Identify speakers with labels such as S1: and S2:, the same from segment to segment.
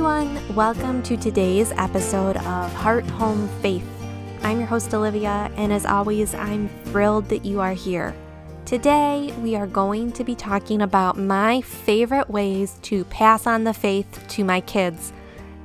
S1: everyone. Welcome to today's episode of Heart Home Faith. I'm your host, Olivia, and as always, I'm thrilled that you are here. Today, we are going to be talking about my favorite ways to pass on the faith to my kids.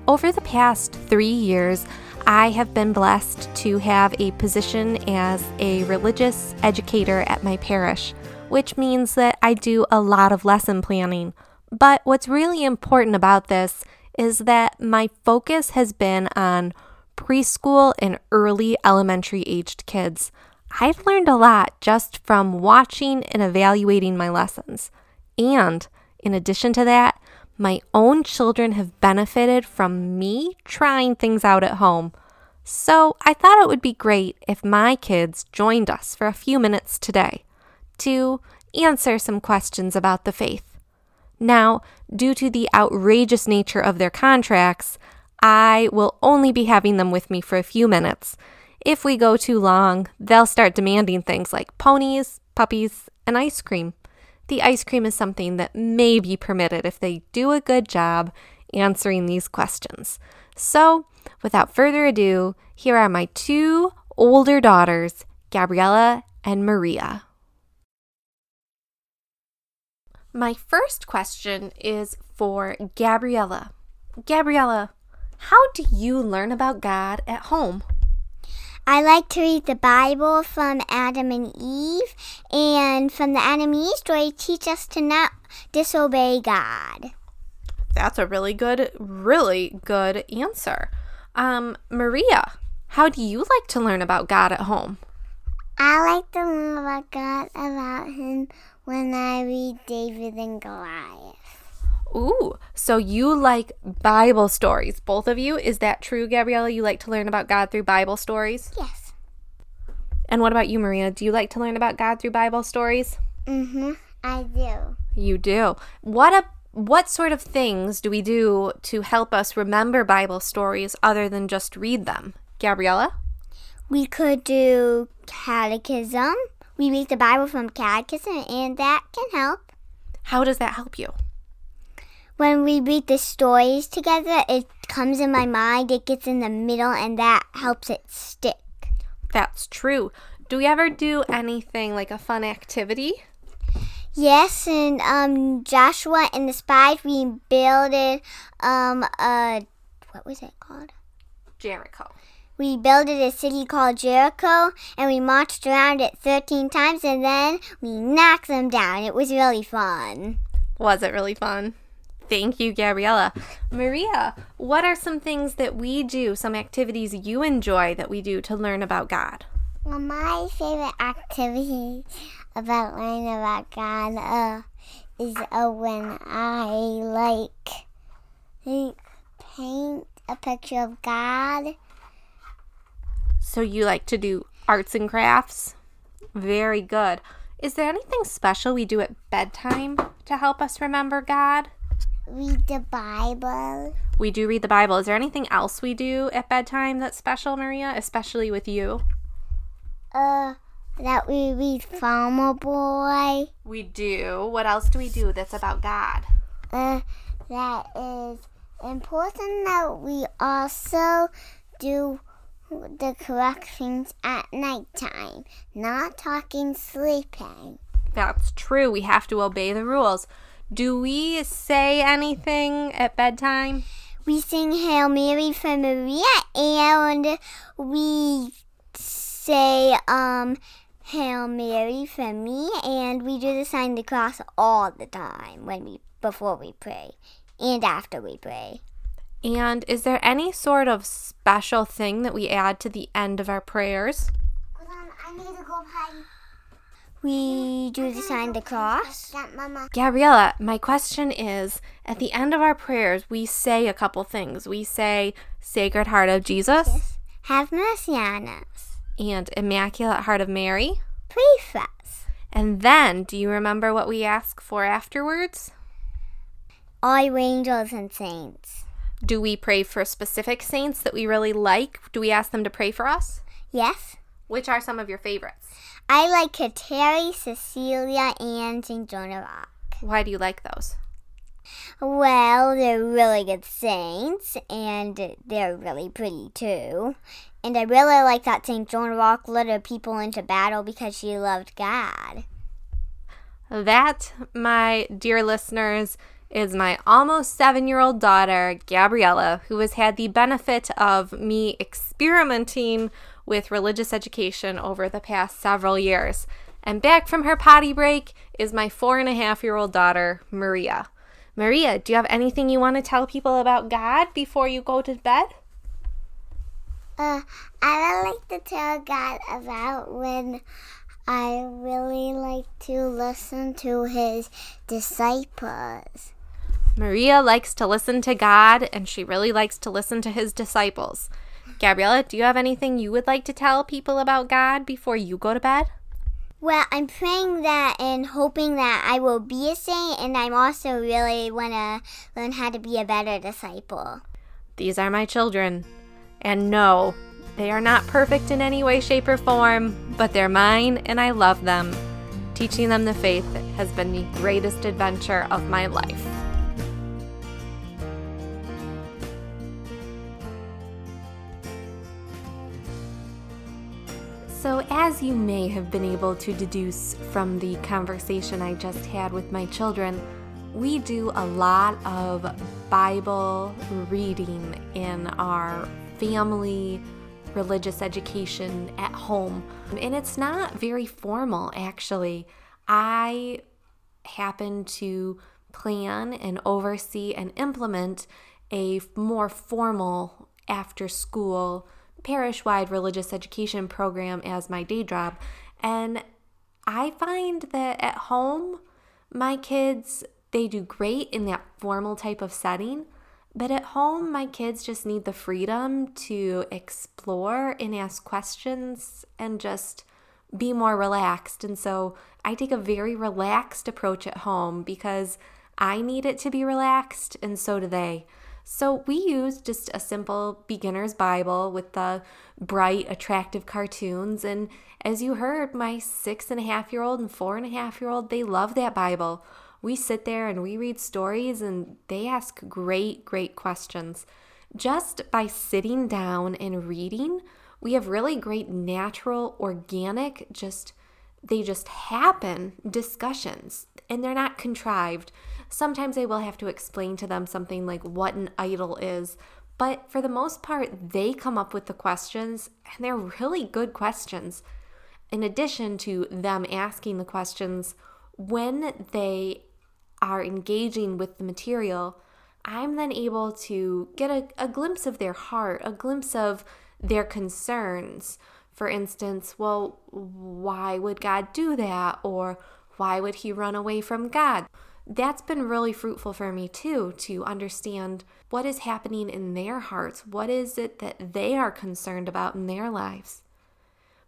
S1: Over the past three years, I have been blessed to have a position as a religious educator at my parish, which means that I do a lot of lesson planning. But what's really important about this is that my focus has been on preschool and early elementary aged kids. I've learned a lot just from watching and evaluating my lessons. And in addition to that, my own children have benefited from me trying things out at home. So I thought it would be great if my kids joined us for a few minutes today to answer some questions about the faith. Now, due to the outrageous nature of their contracts, I will only be having them with me for a few minutes. If we go too long, they'll start demanding things like ponies, puppies, and ice cream. The ice cream is something that may be permitted if they do a good job answering these questions. So, without further ado, here are my two older daughters, Gabriella and Maria. My first question is for Gabriella. Gabriella, how do you learn about God at home?
S2: I like to read the Bible from Adam and Eve, and from the Adam and Eve story, teach us to not disobey God.
S1: That's a really good, really good answer. Um, Maria, how do you like to learn about God at home?
S2: I like to learn about God about Him when I read David and Goliath.
S1: Ooh, so you like Bible stories, both of you? Is that true, Gabriella? You like to learn about God through Bible stories?
S2: Yes.
S1: And what about you, Maria? Do you like to learn about God through Bible stories?
S2: Mm-hmm. I do.
S1: You do. What a what sort of things do we do to help us remember Bible stories other than just read them? Gabriella?
S2: We could do catechism. We read the Bible from catechism, and that can help.
S1: How does that help you?
S2: When we read the stories together, it comes in my mind, it gets in the middle, and that helps it stick.
S1: That's true. Do we ever do anything like a fun activity?
S2: Yes, and um, Joshua and the spies, we builded um a what was it called?
S1: Jericho.
S2: We builded a city called Jericho, and we marched around it 13 times, and then we knocked them down. It was really fun.
S1: Was it really fun? Thank you, Gabriella. Maria, what are some things that we do, some activities you enjoy that we do to learn about God?
S2: Well, my favorite activity about learning about God uh, is uh, when I like paint a picture of God.
S1: So you like to do arts and crafts? Very good. Is there anything special we do at bedtime to help us remember God?
S2: Read the Bible.
S1: We do read the Bible. Is there anything else we do at bedtime that's special, Maria, especially with you?
S2: Uh, that we read Farmer Boy.
S1: We do. What else do we do that's about God?
S2: Uh, that is important that we also do the correct things at nighttime, not talking sleeping.
S1: That's true. We have to obey the rules. Do we say anything at bedtime?
S2: We sing Hail Mary for Maria and we say um Hail Mary for me and we do the sign of the cross all the time when we before we pray and after we pray.
S1: And is there any sort of special thing that we add to the end of our prayers?
S2: Hold on, I need to go potty. We do the sign of the cross.
S1: Gabriella, my question is at the end of our prayers, we say a couple things. We say, Sacred Heart of Jesus.
S2: Yes. Have mercy on us.
S1: And Immaculate Heart of Mary.
S2: Pray for us.
S1: And then, do you remember what we ask for afterwards?
S2: All angels and saints.
S1: Do we pray for specific saints that we really like? Do we ask them to pray for us?
S2: Yes.
S1: Which are some of your favorites?
S2: I like Kateri, Cecilia, and St. Joan of Arc.
S1: Why do you like those?
S2: Well, they're really good saints, and they're really pretty too. And I really like that St. Joan of Arc led her people into battle because she loved God.
S1: That, my dear listeners, is my almost seven year old daughter, Gabriella, who has had the benefit of me experimenting with religious education over the past several years. And back from her potty break is my four and a half year old daughter, Maria. Maria, do you have anything you want to tell people about God before you go to bed?
S2: Uh, I would like to tell God about when I really like to listen to his disciples.
S1: Maria likes to listen to God and she really likes to listen to his disciples. Gabriella, do you have anything you would like to tell people about God before you go to bed?
S2: Well, I'm praying that and hoping that I will be a saint, and I'm also really want to learn how to be a better disciple.
S1: These are my children. And no, they are not perfect in any way, shape, or form, but they're mine and I love them. Teaching them the faith has been the greatest adventure of my life. As you may have been able to deduce from the conversation I just had with my children, we do a lot of Bible reading in our family religious education at home. And it's not very formal, actually. I happen to plan and oversee and implement a more formal after school parish wide religious education program as my day job. And I find that at home, my kids, they do great in that formal type of setting. But at home, my kids just need the freedom to explore and ask questions and just be more relaxed. And so I take a very relaxed approach at home because I need it to be relaxed, and so do they. So we use just a simple beginner's Bible with the bright, attractive cartoons. And as you heard, my six and a half year old and four and a half year old, they love that Bible. We sit there and we read stories and they ask great, great questions. Just by sitting down and reading, we have really great natural, organic, just they just happen discussions and they're not contrived. Sometimes I will have to explain to them something like what an idol is, but for the most part, they come up with the questions and they're really good questions. In addition to them asking the questions, when they are engaging with the material, I'm then able to get a, a glimpse of their heart, a glimpse of their concerns. For instance, well, why would God do that? Or why would he run away from God? That's been really fruitful for me too, to understand what is happening in their hearts. What is it that they are concerned about in their lives?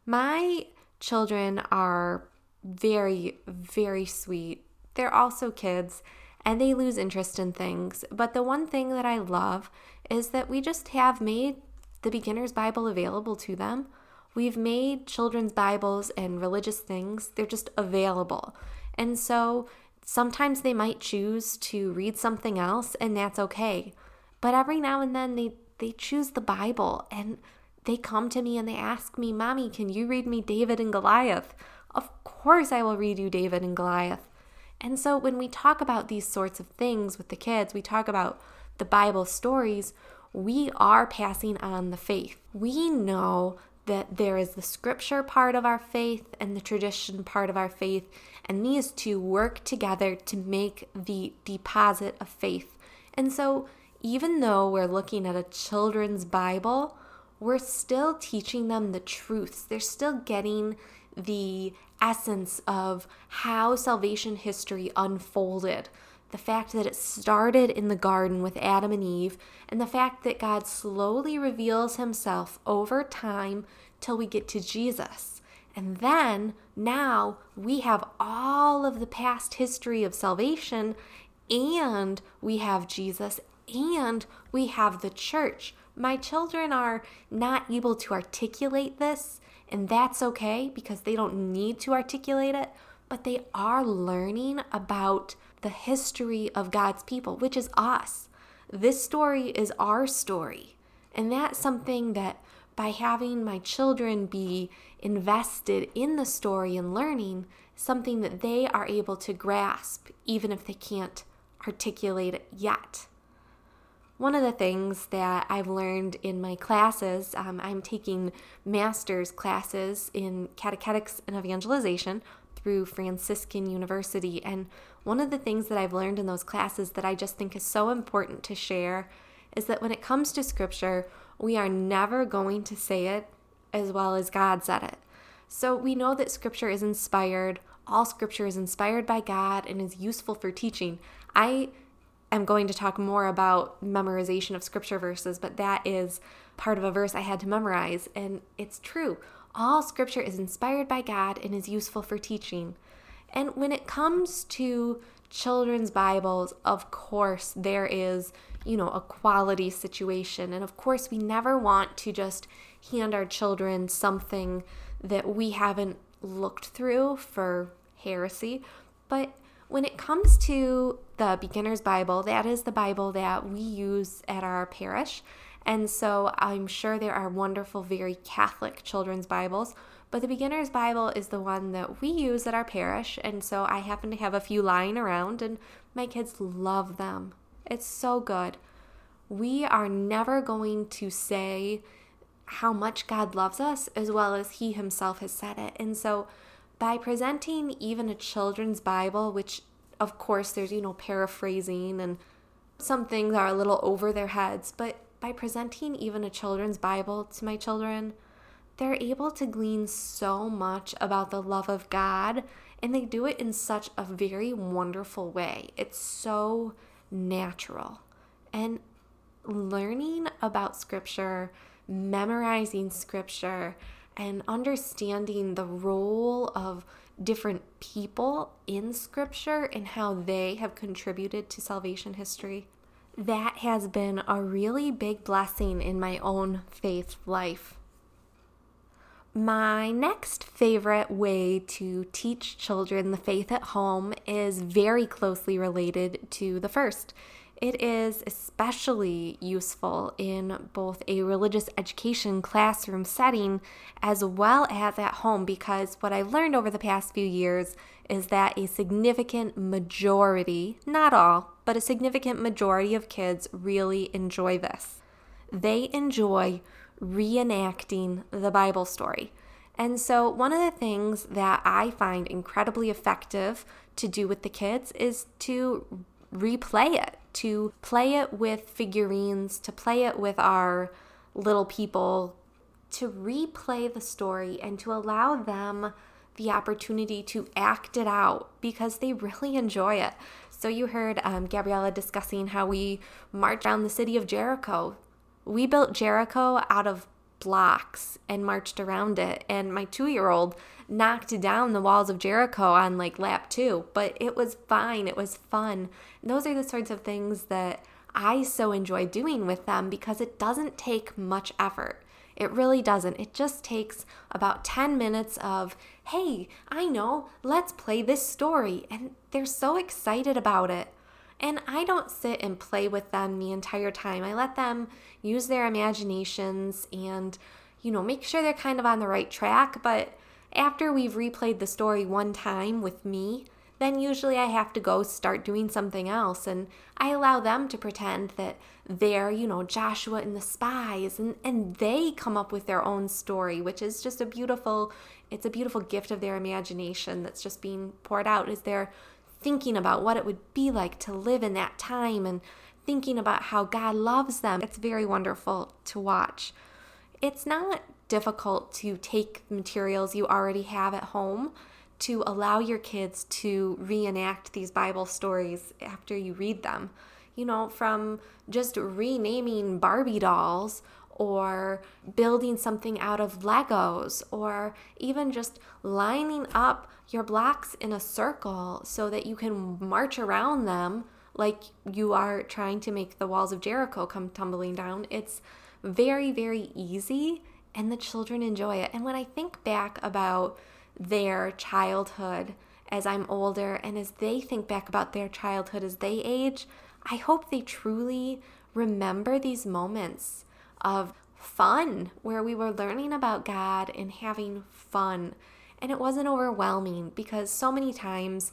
S1: My children are very, very sweet. They're also kids and they lose interest in things. But the one thing that I love is that we just have made the beginner's Bible available to them. We've made children's Bibles and religious things, they're just available. And so sometimes they might choose to read something else, and that's okay. But every now and then they, they choose the Bible and they come to me and they ask me, Mommy, can you read me David and Goliath? Of course, I will read you David and Goliath. And so when we talk about these sorts of things with the kids, we talk about the Bible stories, we are passing on the faith. We know that there is the scripture part of our faith and the tradition part of our faith, and these two work together to make the deposit of faith. And so, even though we're looking at a children's Bible, we're still teaching them the truths. They're still getting the essence of how salvation history unfolded the fact that it started in the garden with Adam and Eve, and the fact that God slowly reveals himself over time till we get to Jesus. And then now we have all of the past history of salvation, and we have Jesus, and we have the church. My children are not able to articulate this, and that's okay because they don't need to articulate it, but they are learning about the history of God's people, which is us. This story is our story. And that's something that by having my children be invested in the story and learning, something that they are able to grasp, even if they can't articulate it yet. One of the things that I've learned in my classes, um, I'm taking master's classes in catechetics and evangelization through Franciscan University. And one of the things that I've learned in those classes that I just think is so important to share is that when it comes to scripture, we are never going to say it as well as God said it. So we know that scripture is inspired. All scripture is inspired by God and is useful for teaching. I am going to talk more about memorization of scripture verses, but that is part of a verse I had to memorize. And it's true. All scripture is inspired by God and is useful for teaching. And when it comes to children's Bibles, of course, there is, you know, a quality situation. And of course, we never want to just hand our children something that we haven't looked through for heresy. But when it comes to the beginner's Bible, that is the Bible that we use at our parish. And so I'm sure there are wonderful, very Catholic children's Bibles but the beginner's Bible is the one that we use at our parish, and so I happen to have a few lying around, and my kids love them. It's so good. We are never going to say how much God loves us as well as He Himself has said it. And so, by presenting even a children's Bible, which of course there's, you know, paraphrasing and some things are a little over their heads, but by presenting even a children's Bible to my children, they're able to glean so much about the love of God, and they do it in such a very wonderful way. It's so natural. And learning about Scripture, memorizing Scripture, and understanding the role of different people in Scripture and how they have contributed to salvation history. That has been a really big blessing in my own faith life. My next favorite way to teach children the faith at home is very closely related to the first. It is especially useful in both a religious education classroom setting as well as at home because what I've learned over the past few years is that a significant majority, not all, but a significant majority of kids really enjoy this. They enjoy reenacting the Bible story. And so, one of the things that I find incredibly effective to do with the kids is to replay it, to play it with figurines, to play it with our little people, to replay the story and to allow them the opportunity to act it out because they really enjoy it. So, you heard um, Gabriella discussing how we marched around the city of Jericho we built Jericho out of blocks and marched around it. And my two year old knocked down the walls of Jericho on like lap two, but it was fine. It was fun. And those are the sorts of things that I so enjoy doing with them because it doesn't take much effort. It really doesn't. It just takes about 10 minutes of, hey, I know, let's play this story. And they're so excited about it. And I don't sit and play with them the entire time. I let them use their imaginations and, you know, make sure they're kind of on the right track. But after we've replayed the story one time with me, then usually I have to go start doing something else. And I allow them to pretend that they're, you know, Joshua and the spies, and, and they come up with their own story, which is just a beautiful, it's a beautiful gift of their imagination that's just being poured out as they're thinking about what it would be like to live in that time and thinking about how God loves them. It's very wonderful to watch. It's not difficult to take materials you already have at home to allow your kids to reenact these Bible stories after you read them. You know, from just renaming Barbie dolls or building something out of Legos, or even just lining up your blocks in a circle so that you can march around them like you are trying to make the walls of Jericho come tumbling down. It's very, very easy, and the children enjoy it. And when I think back about their childhood as I'm older and as they think back about their childhood as they age, I hope they truly remember these moments of fun where we were learning about God and having fun. And it wasn't overwhelming because so many times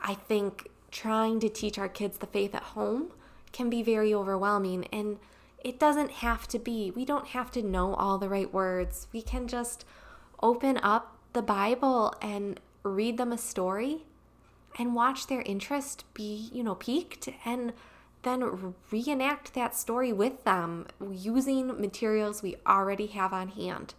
S1: I think trying to teach our kids the faith at home can be very overwhelming. And it doesn't have to be. We don't have to know all the right words. We can just open up the Bible and read them a story and watch their interest be, you know, piqued and then reenact that story with them using materials we already have on hand.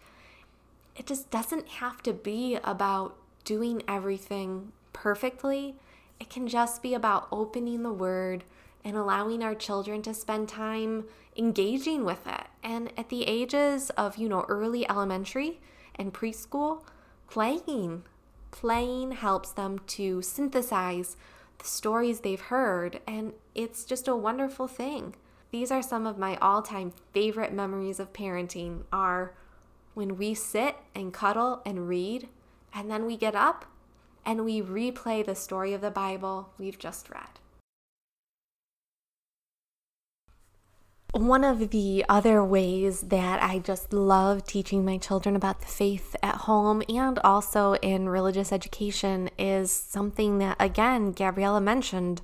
S1: It just doesn't have to be about doing everything perfectly. It can just be about opening the word and allowing our children to spend time engaging with it. And at the ages of, you know, early elementary and preschool, playing. Playing helps them to synthesize the stories they've heard, and it's just a wonderful thing. These are some of my all-time favorite memories of parenting are when we sit and cuddle and read, and then we get up and we replay the story of the Bible we've just read. One of the other ways that I just love teaching my children about the faith at home and also in religious education is something that, again, Gabriella mentioned,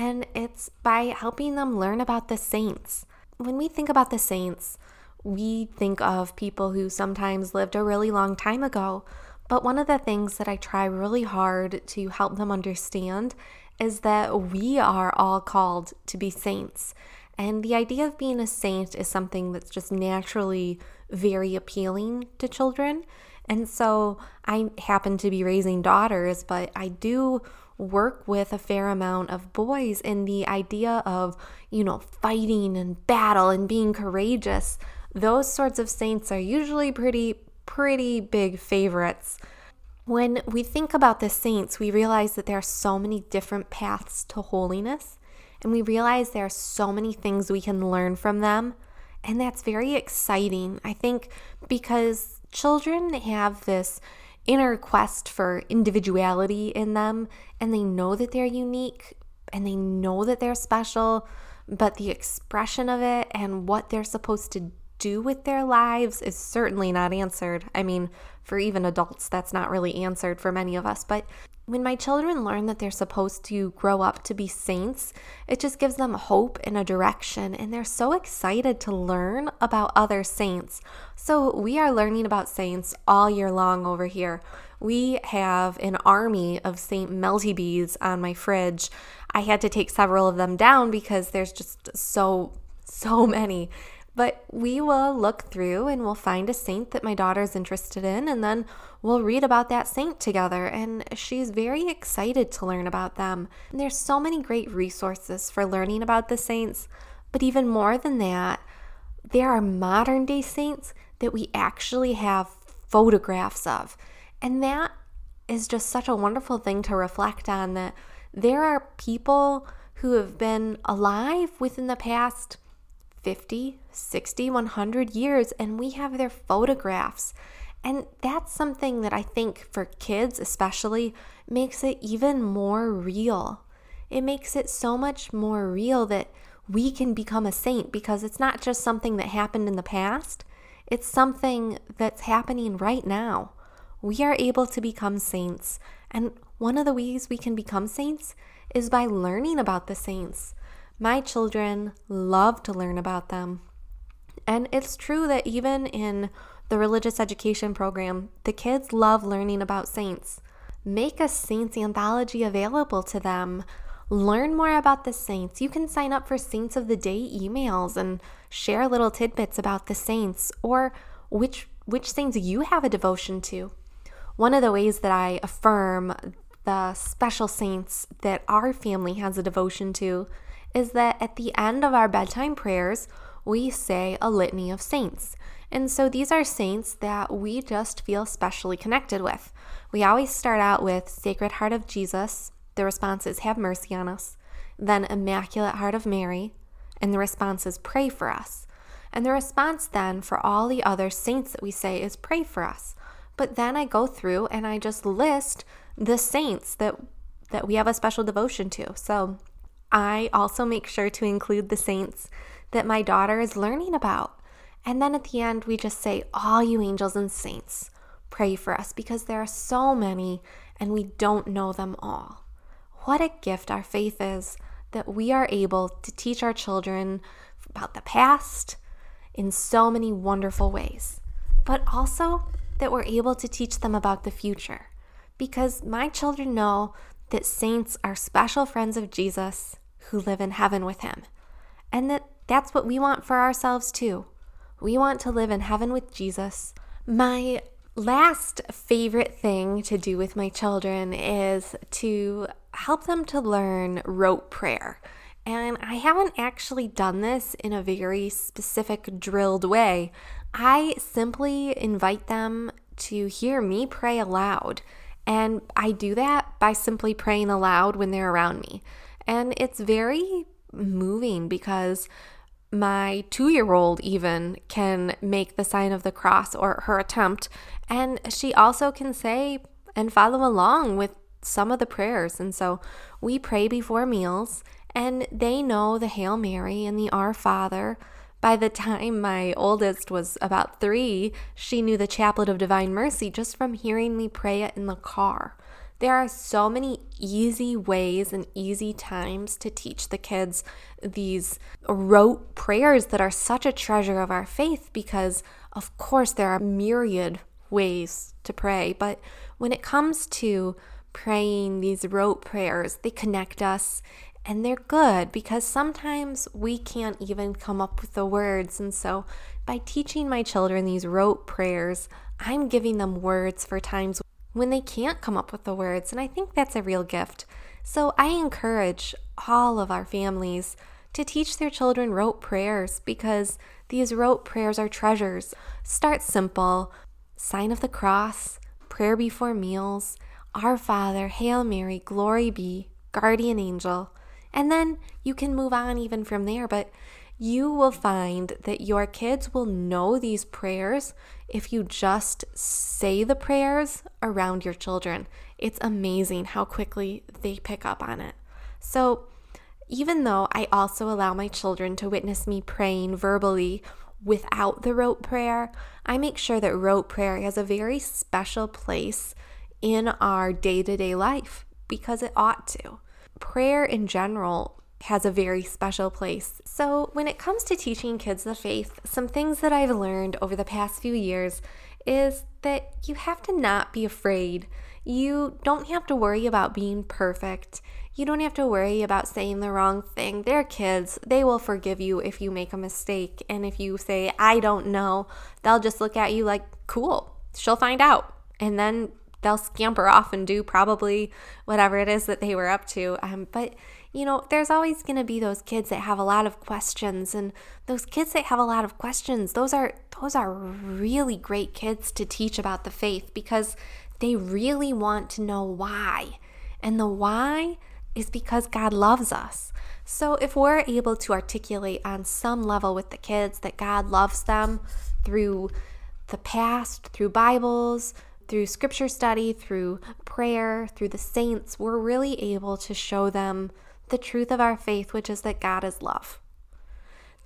S1: and it's by helping them learn about the saints. When we think about the saints, we think of people who sometimes lived a really long time ago. But one of the things that I try really hard to help them understand is that we are all called to be saints. And the idea of being a saint is something that's just naturally very appealing to children. And so I happen to be raising daughters, but I do work with a fair amount of boys in the idea of, you know, fighting and battle and being courageous. Those sorts of saints are usually pretty, pretty big favorites. When we think about the saints, we realize that there are so many different paths to holiness. And we realize there are so many things we can learn from them. And that's very exciting, I think, because children have this inner quest for individuality in them, and they know that they're unique and they know that they're special, but the expression of it and what they're supposed to do with their lives is certainly not answered. I mean, for even adults, that's not really answered for many of us, but when my children learn that they're supposed to grow up to be saints, it just gives them hope and a direction, and they're so excited to learn about other saints. So, we are learning about saints all year long over here. We have an army of Saint Melty Bees on my fridge. I had to take several of them down because there's just so, so many. But we will look through and we'll find a saint that my daughter's interested in, and then we'll read about that saint together. And she's very excited to learn about them. And there's so many great resources for learning about the saints. But even more than that, there are modern day saints that we actually have photographs of. And that is just such a wonderful thing to reflect on that there are people who have been alive within the past 50, 60, 100 years, and we have their photographs. And that's something that I think for kids, especially, makes it even more real. It makes it so much more real that we can become a saint because it's not just something that happened in the past, it's something that's happening right now. We are able to become saints. And one of the ways we can become saints is by learning about the saints. My children love to learn about them. And it's true that even in the religious education program, the kids love learning about saints. Make a saints anthology available to them. Learn more about the saints. You can sign up for Saints of the Day emails and share little tidbits about the saints or which which saints you have a devotion to. One of the ways that I affirm the special saints that our family has a devotion to is that at the end of our bedtime prayers, we say a litany of saints. And so these are saints that we just feel specially connected with. We always start out with Sacred Heart of Jesus. The response is, Have mercy on us. Then Immaculate Heart of Mary. And the response is, Pray for us. And the response then for all the other saints that we say is, Pray for us. But then I go through and I just list the saints that that we have a special devotion to. So I also make sure to include the saints that my daughter is learning about. And then at the end, we just say, All you angels and saints, pray for us because there are so many and we don't know them all. What a gift our faith is that we are able to teach our children about the past in so many wonderful ways, but also that we're able to teach them about the future. Because my children know that saints are special friends of Jesus who live in heaven with him, and that that's what we want for ourselves too. We want to live in heaven with Jesus. My last favorite thing to do with my children is to help them to learn rote prayer. And I haven't actually done this in a very specific, drilled way. I simply invite them to hear me pray aloud. And I do that by simply praying aloud when they're around me. And it's very moving because my two year old even can make the sign of the cross or her attempt. And she also can say and follow along with some of the prayers. And so we pray before meals, and they know the Hail Mary and the Our Father. By the time my oldest was about three, she knew the Chaplet of Divine Mercy just from hearing me pray it in the car. There are so many easy ways and easy times to teach the kids these rote prayers that are such a treasure of our faith because, of course, there are myriad ways to pray. But when it comes to praying these rote prayers, they connect us and they're good because sometimes we can't even come up with the words. And so, by teaching my children these rote prayers, I'm giving them words for times when they can't come up with the words. And I think that's a real gift. So, I encourage all of our families to teach their children rote prayers because these rote prayers are treasures. Start simple sign of the cross, prayer before meals, Our Father, Hail Mary, glory be, guardian angel. And then you can move on even from there. But you will find that your kids will know these prayers if you just say the prayers around your children. It's amazing how quickly they pick up on it. So, even though I also allow my children to witness me praying verbally without the rote prayer, I make sure that rote prayer has a very special place in our day to day life because it ought to prayer in general has a very special place. So, when it comes to teaching kids the faith, some things that I've learned over the past few years is that you have to not be afraid. You don't have to worry about being perfect. You don't have to worry about saying the wrong thing. They're kids. They will forgive you if you make a mistake. And if you say, I don't know, they'll just look at you like, cool, she'll find out. And then they'll scamper off and do probably whatever it is that they were up to. Um, but you know, there's always going to be those kids that have a lot of questions, and those kids that have a lot of questions, those are those are really great kids to teach about the faith because they really want to know why, and the why is because God loves us. So if we're able to articulate on some level with the kids that God loves them through the past, through Bibles, through scripture study, through prayer, through the saints, we're really able to show them the truth of our faith, which is that God is love.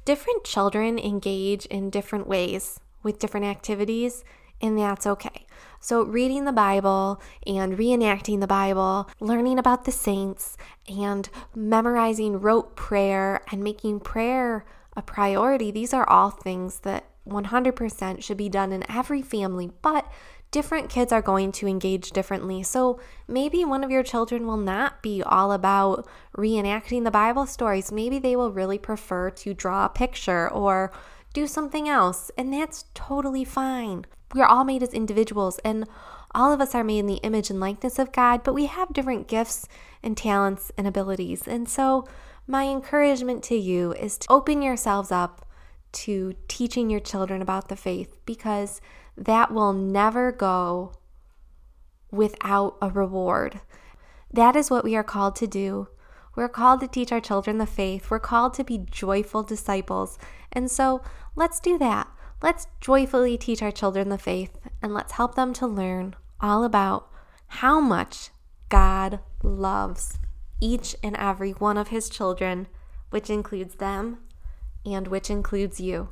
S1: Different children engage in different ways with different activities, and that's okay. So, reading the Bible and reenacting the Bible, learning about the saints, and memorizing rote prayer and making prayer a priority, these are all things that 100% should be done in every family. But different kids are going to engage differently. So maybe one of your children will not be all about reenacting the Bible stories. Maybe they will really prefer to draw a picture or do something else, and that's totally fine. We're all made as individuals, and all of us are made in the image and likeness of God, but we have different gifts and talents and abilities. And so, my encouragement to you is to open yourselves up to teaching your children about the faith because that will never go without a reward. That is what we are called to do. We're called to teach our children the faith. We're called to be joyful disciples. And so let's do that. Let's joyfully teach our children the faith and let's help them to learn all about how much God loves each and every one of his children, which includes them and which includes you.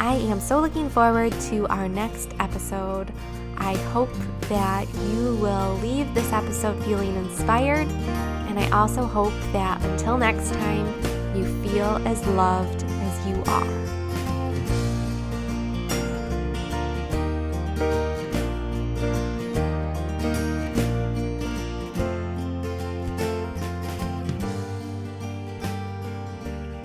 S1: I am so looking forward to our next episode. I hope that you will leave this episode feeling inspired, and I also hope that until next time, you feel as loved as you are.